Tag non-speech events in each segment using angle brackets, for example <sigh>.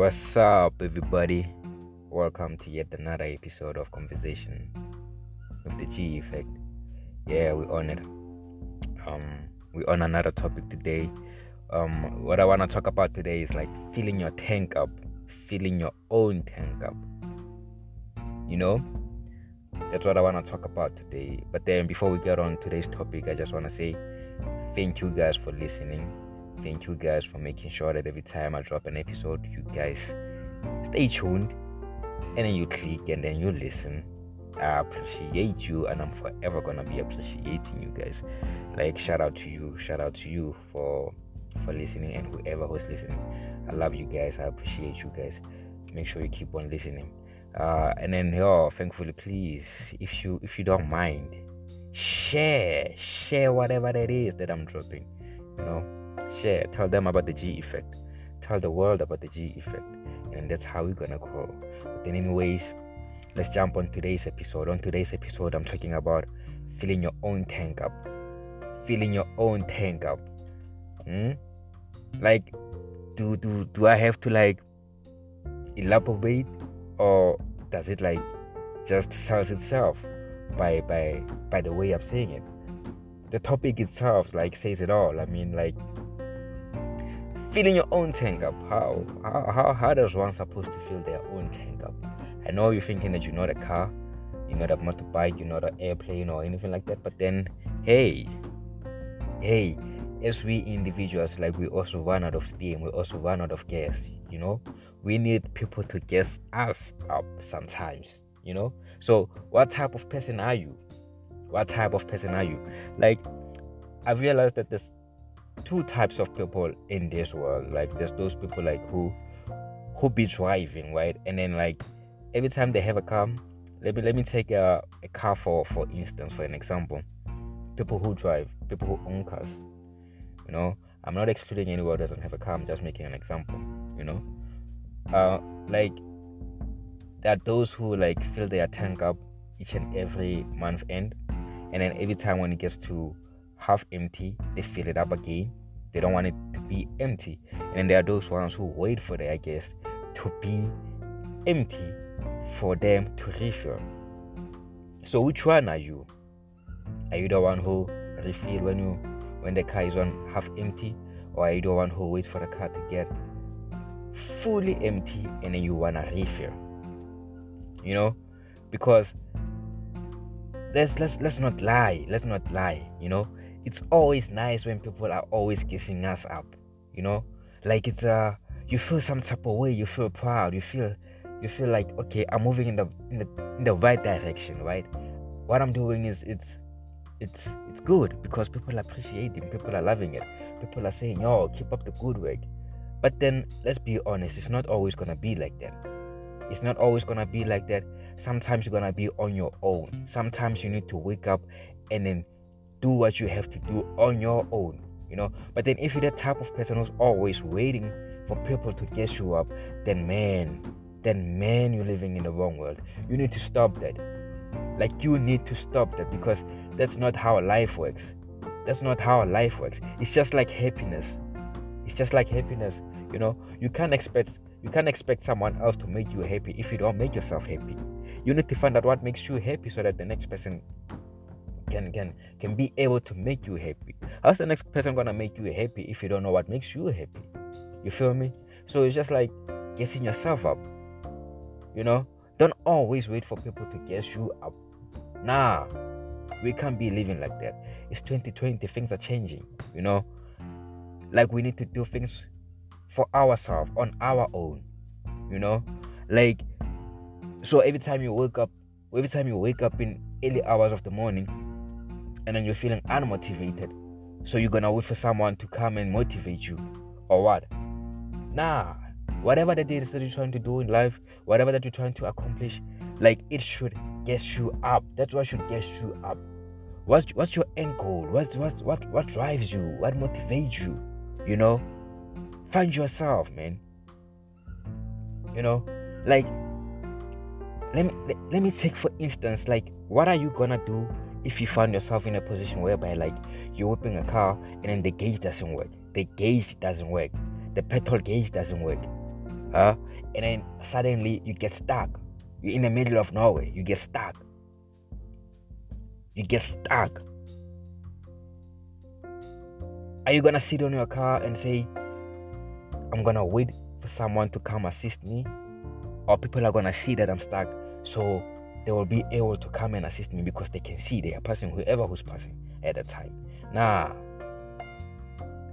What's up, everybody? Welcome to yet another episode of Conversation with the G Effect. Yeah, we're on it. Um, we on another topic today. Um, what I want to talk about today is like filling your tank up, filling your own tank up. You know, that's what I want to talk about today. But then, before we get on today's topic, I just want to say thank you guys for listening Thank you guys for making sure that every time I drop an episode, you guys stay tuned and then you click and then you listen. I appreciate you and I'm forever gonna be appreciating you guys. Like shout out to you, shout out to you for for listening and whoever who's listening. I love you guys, I appreciate you guys. Make sure you keep on listening. Uh, and then yo, thankfully please, if you if you don't mind, share, share whatever that is that I'm dropping. You know, share, tell them about the G effect, tell the world about the G effect, and that's how we're gonna grow. But then, anyways, let's jump on today's episode. On today's episode, I'm talking about filling your own tank up, filling your own tank up. Hmm? Like, do do do I have to like elaborate, or does it like just sells itself by by by the way I'm saying it? The topic itself like says it all. I mean, like filling your own tank up. How? How, how, how does one supposed to fill their own tank up? I know you're thinking that you're not a car, you're not a motorbike, you're not an airplane or anything like that, but then, hey, hey, as we individuals, like we also run out of steam, we also run out of gas, you know? We need people to gas us up sometimes, you know? So, what type of person are you? What type of person are you? Like, I realized that this two types of people in this world. Like there's those people like who who be driving, right? And then like every time they have a car, let me let me take a, a car for for instance, for an example. People who drive, people who own cars. You know, I'm not excluding anyone who doesn't have a car. I'm just making an example. You know, uh, like there are those who like fill their tank up each and every month end, and then every time when it gets to half empty, they fill it up again. They don't want it to be empty. And there are those ones who wait for their gas to be empty for them to refill. So which one are you? Are you the one who refill when you when the car is on half empty? Or are you the one who waits for the car to get fully empty and then you wanna refill? You know? Because let's let's let's not lie. Let's not lie, you know it's always nice when people are always kissing us up you know? Like it's uh you feel some type of way you feel proud you feel you feel like okay i'm moving in the in the in the right direction right? What i'm doing is it's it's it's good because people are appreciating people are loving it. People are saying yo keep up the good work. But then let's be honest it's not always gonna be like that. It's not always gonna be like that. Sometimes you're gonna be on your own. Sometimes you need to wake up and then do what you have to do on your own you know? But then if you're the type of person who's always waiting for people to get you up then man then man you're living in the wrong world. You need to stop that. Like you need to stop that because that's not how life works. That's not how life works. It's just like happiness. It's just like happiness you know? You can't expect you can't expect someone else to make you happy if you don't make yourself happy. You need to find out what makes you happy so that the next person can can can be able to make you happy. How's the next person gonna make you happy if you don't know what makes you happy? You feel me? So it's just like guessing yourself up. You know, don't always wait for people to guess you up. Nah, we can't be living like that. It's 2020, things are changing. You know, like we need to do things for ourselves on our own. You know, like so every time you wake up, every time you wake up in early hours of the morning, and then you're feeling unmotivated. So you're gonna wait for someone to come and motivate you, or what? Nah, whatever that is that you're trying to do in life, whatever that you're trying to accomplish, like it should get you up. That's what should get you up. What's what's your end goal? What's what's what what drives you? What motivates you? You know, find yourself, man. You know, like let me let, let me take for instance, like what are you gonna do if you find yourself in a position whereby like you're whipping a car and then the gauge doesn't work the gauge doesn't work the petrol gauge doesn't work Uh, and then suddenly you get stuck. You're in the middle of nowhere. You get stuck. You get stuck. Are you gonna sit on your car and say, I'm gonna wait for someone to come assist me? Or people are gonna see that I'm stuck, so they will be able to come and assist me because they can see they are passing whoever who's passing at the time. Nah.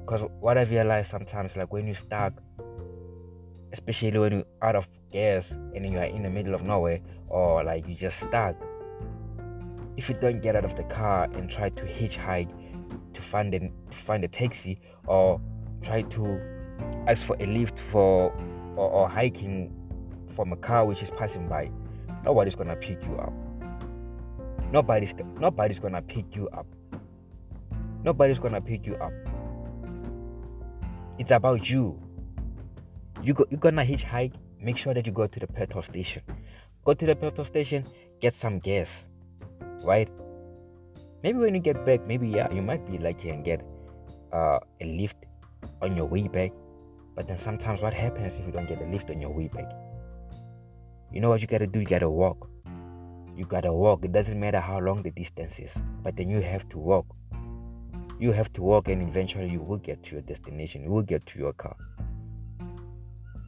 Because what I realize sometimes, like when you stuck, especially when you're out of gas and you are in the middle of nowhere, or like you just stuck, if you don't get out of the car and try to hitchhike to find a, to find a taxi or try to ask for a lift for or, or hiking from a car which is passing by, nobody's gonna pick you up. Nobody's nobody's gonna pick you up. Nobody's gonna pick you up. It's about you. You go you're gonna hitchhike, make sure that you go to the petrol station. Go to the petrol station, get some gas. Right? Maybe when you get back, maybe yeah, you might be lucky and get uh, a lift on your way back. But then sometimes what happens if you don't get a lift on your way back? You know what you gotta do? You gotta walk. You gotta walk. It doesn't matter how long the distance is, but then you have to walk. You have to walk, and eventually you will get to your destination. You will get to your car.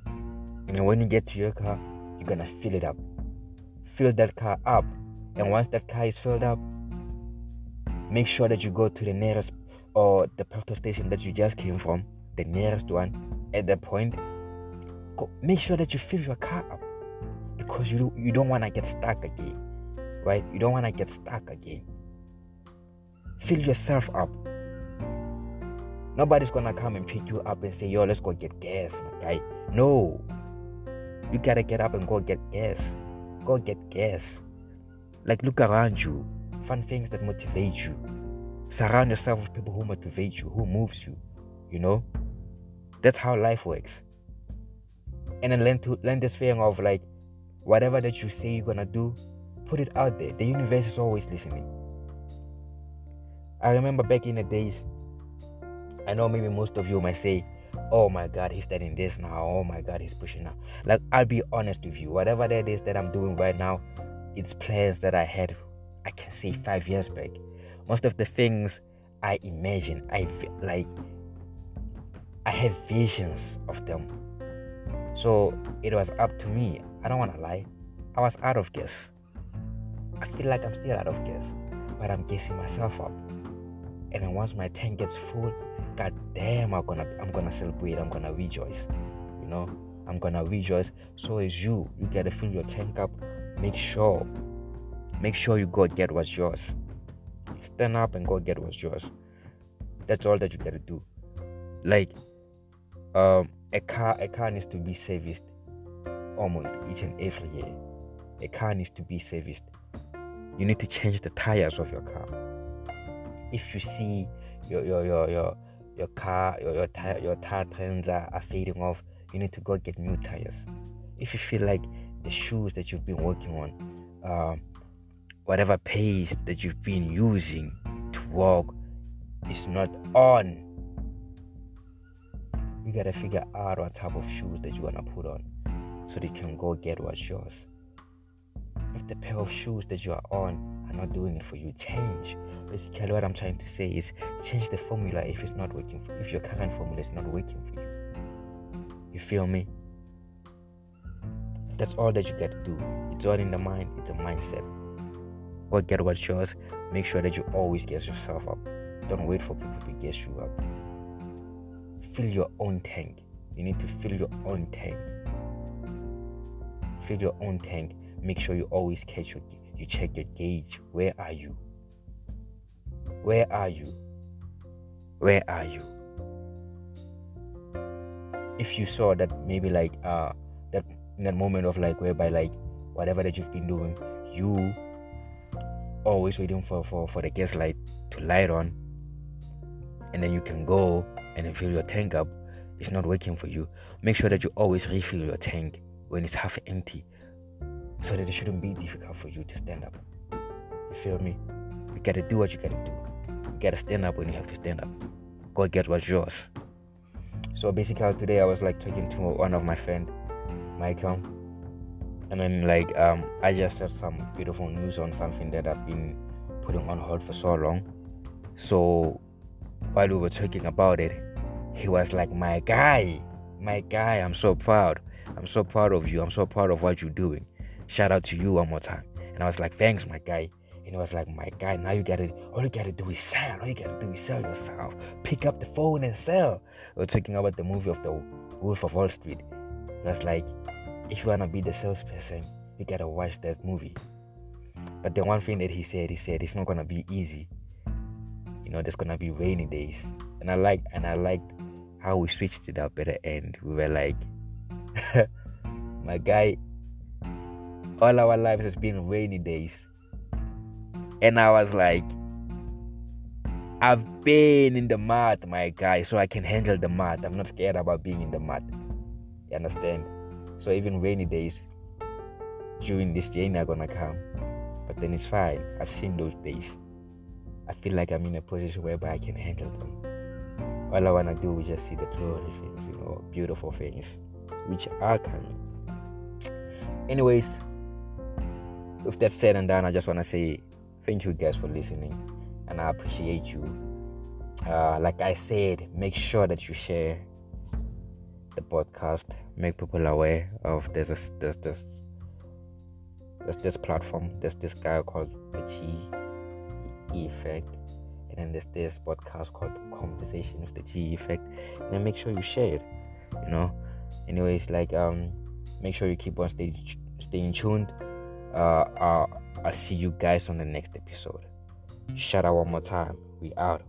And when you get to your car, you're gonna fill it up. Fill that car up. And once that car is filled up, make sure that you go to the nearest or the petrol station that you just came from, the nearest one. At that point, go, make sure that you fill your car up because you you don't want to get stuck again, right? You don't want to get stuck again. Fill yourself up. Nobody's gonna come and pick you up and say, "Yo, let's go get gas, my guy." No, you gotta get up and go get gas. Go get gas. Like look around you. Find things that motivate you. Surround yourself with people who motivate you, who moves you. You know? That's how life works. And then learn to learn this feeling of like whatever that you say you're gonna do, put it out there. The universe is always listening. I remember back in the days, I know maybe most of you might say, oh my god he's studying this now. Oh my god he's pushing now. Like i'll be honest with you. Whatever that is that i'm doing right now it's plans that i had i can say five years back. Most of the things i imagine i like i have visions of them. So it was up to me i don't want to lie. I was out of gas i feel like i'm still out of gas but i'm gassing myself up. And then once my tank gets full god damn i'm gonna i'm gonna celebrate i'm gonna rejoice you know? I'm gonna rejoice. So is you. You gotta fill your tank up. Make sure make sure you go get what's yours. Stand up and go get what's yours. That's all that you gotta do. Like um a car a car needs to be serviced almost each and every year. A car needs to be serviced. You need to change the tires of your car. If you see your your your your, your car your your tire your tire trends are, are fading off you need to go get new tires. If you feel like the shoes that you've been working on um, whatever pace that you've been using to walk is not on you gotta figure out what type of shoes that you wanna put on so they can go get what's yours. If the pair of shoes that you are on are not doing it for you change. Basically what i'm trying to say is change the formula if it's not working for if your current formula is not working for you. You feel me? That's all that you got to do. It's all in the mind it's a mindset. Go get what's yours. Make sure that you always get yourself up. Don't wait for people to get you up. Fill your own tank. You need to fill your own tank fill your own tank make sure you always catch your you check your gauge where are you where are you? Where are you? If you saw that maybe like uh that that moment of like whereby like whatever that you've been doing, you always waiting for, for, for the gas light to light on and then you can go and fill your tank up. It's not working for you. Make sure that you always refill your tank when it's half empty so that it shouldn't be difficult for you to stand up. You feel me? You gotta do what you gotta do. You gotta stand up when you have to stand up. Go get what's yours. So basically today I was like talking to one of my friend Michael. And then like um I just heard some beautiful news on something that I've been putting on hold for so long. So while we were talking about it, he was like, My guy, my guy, I'm so proud. I'm so proud of you. I'm so proud of what you're doing. Shout out to you one more time. And I was like, Thanks, my guy. And it was like, my guy, now you gotta, all you gotta do is sell. All you gotta do is sell yourself. Pick up the phone and sell. We are talking about the movie of the Wolf of Wall Street. That's like, if you wanna be the salesperson, you gotta watch that movie. But the one thing that he said, he said it's not gonna be easy. You know, there's gonna be rainy days. And I like and I liked how we switched it up at the end. We were like <laughs> my guy all our lives has been rainy days and I was like, I've been in the mud, my guy, so I can handle the mud. I'm not scared about being in the mud. You understand? So even rainy days during this journey are gonna come. But then it's fine. I've seen those days. I feel like I'm in a position whereby I can handle them. All I wanna do is just see the glory things, you know, beautiful things, which are coming. Anyways, with that said and done, I just wanna say thank you guys for listening and I appreciate you. Uh, like I said, make sure that you share the podcast, make people aware of there's this, this there's this platform, there's this guy called the G Effect, and then there's this podcast called Conversation with the G Effect. And make sure you share it, you know. Anyways, like um, make sure you keep on stay, staying tuned. Uh, uh I'll see you guys on the next episode. Shout out one more time. We out.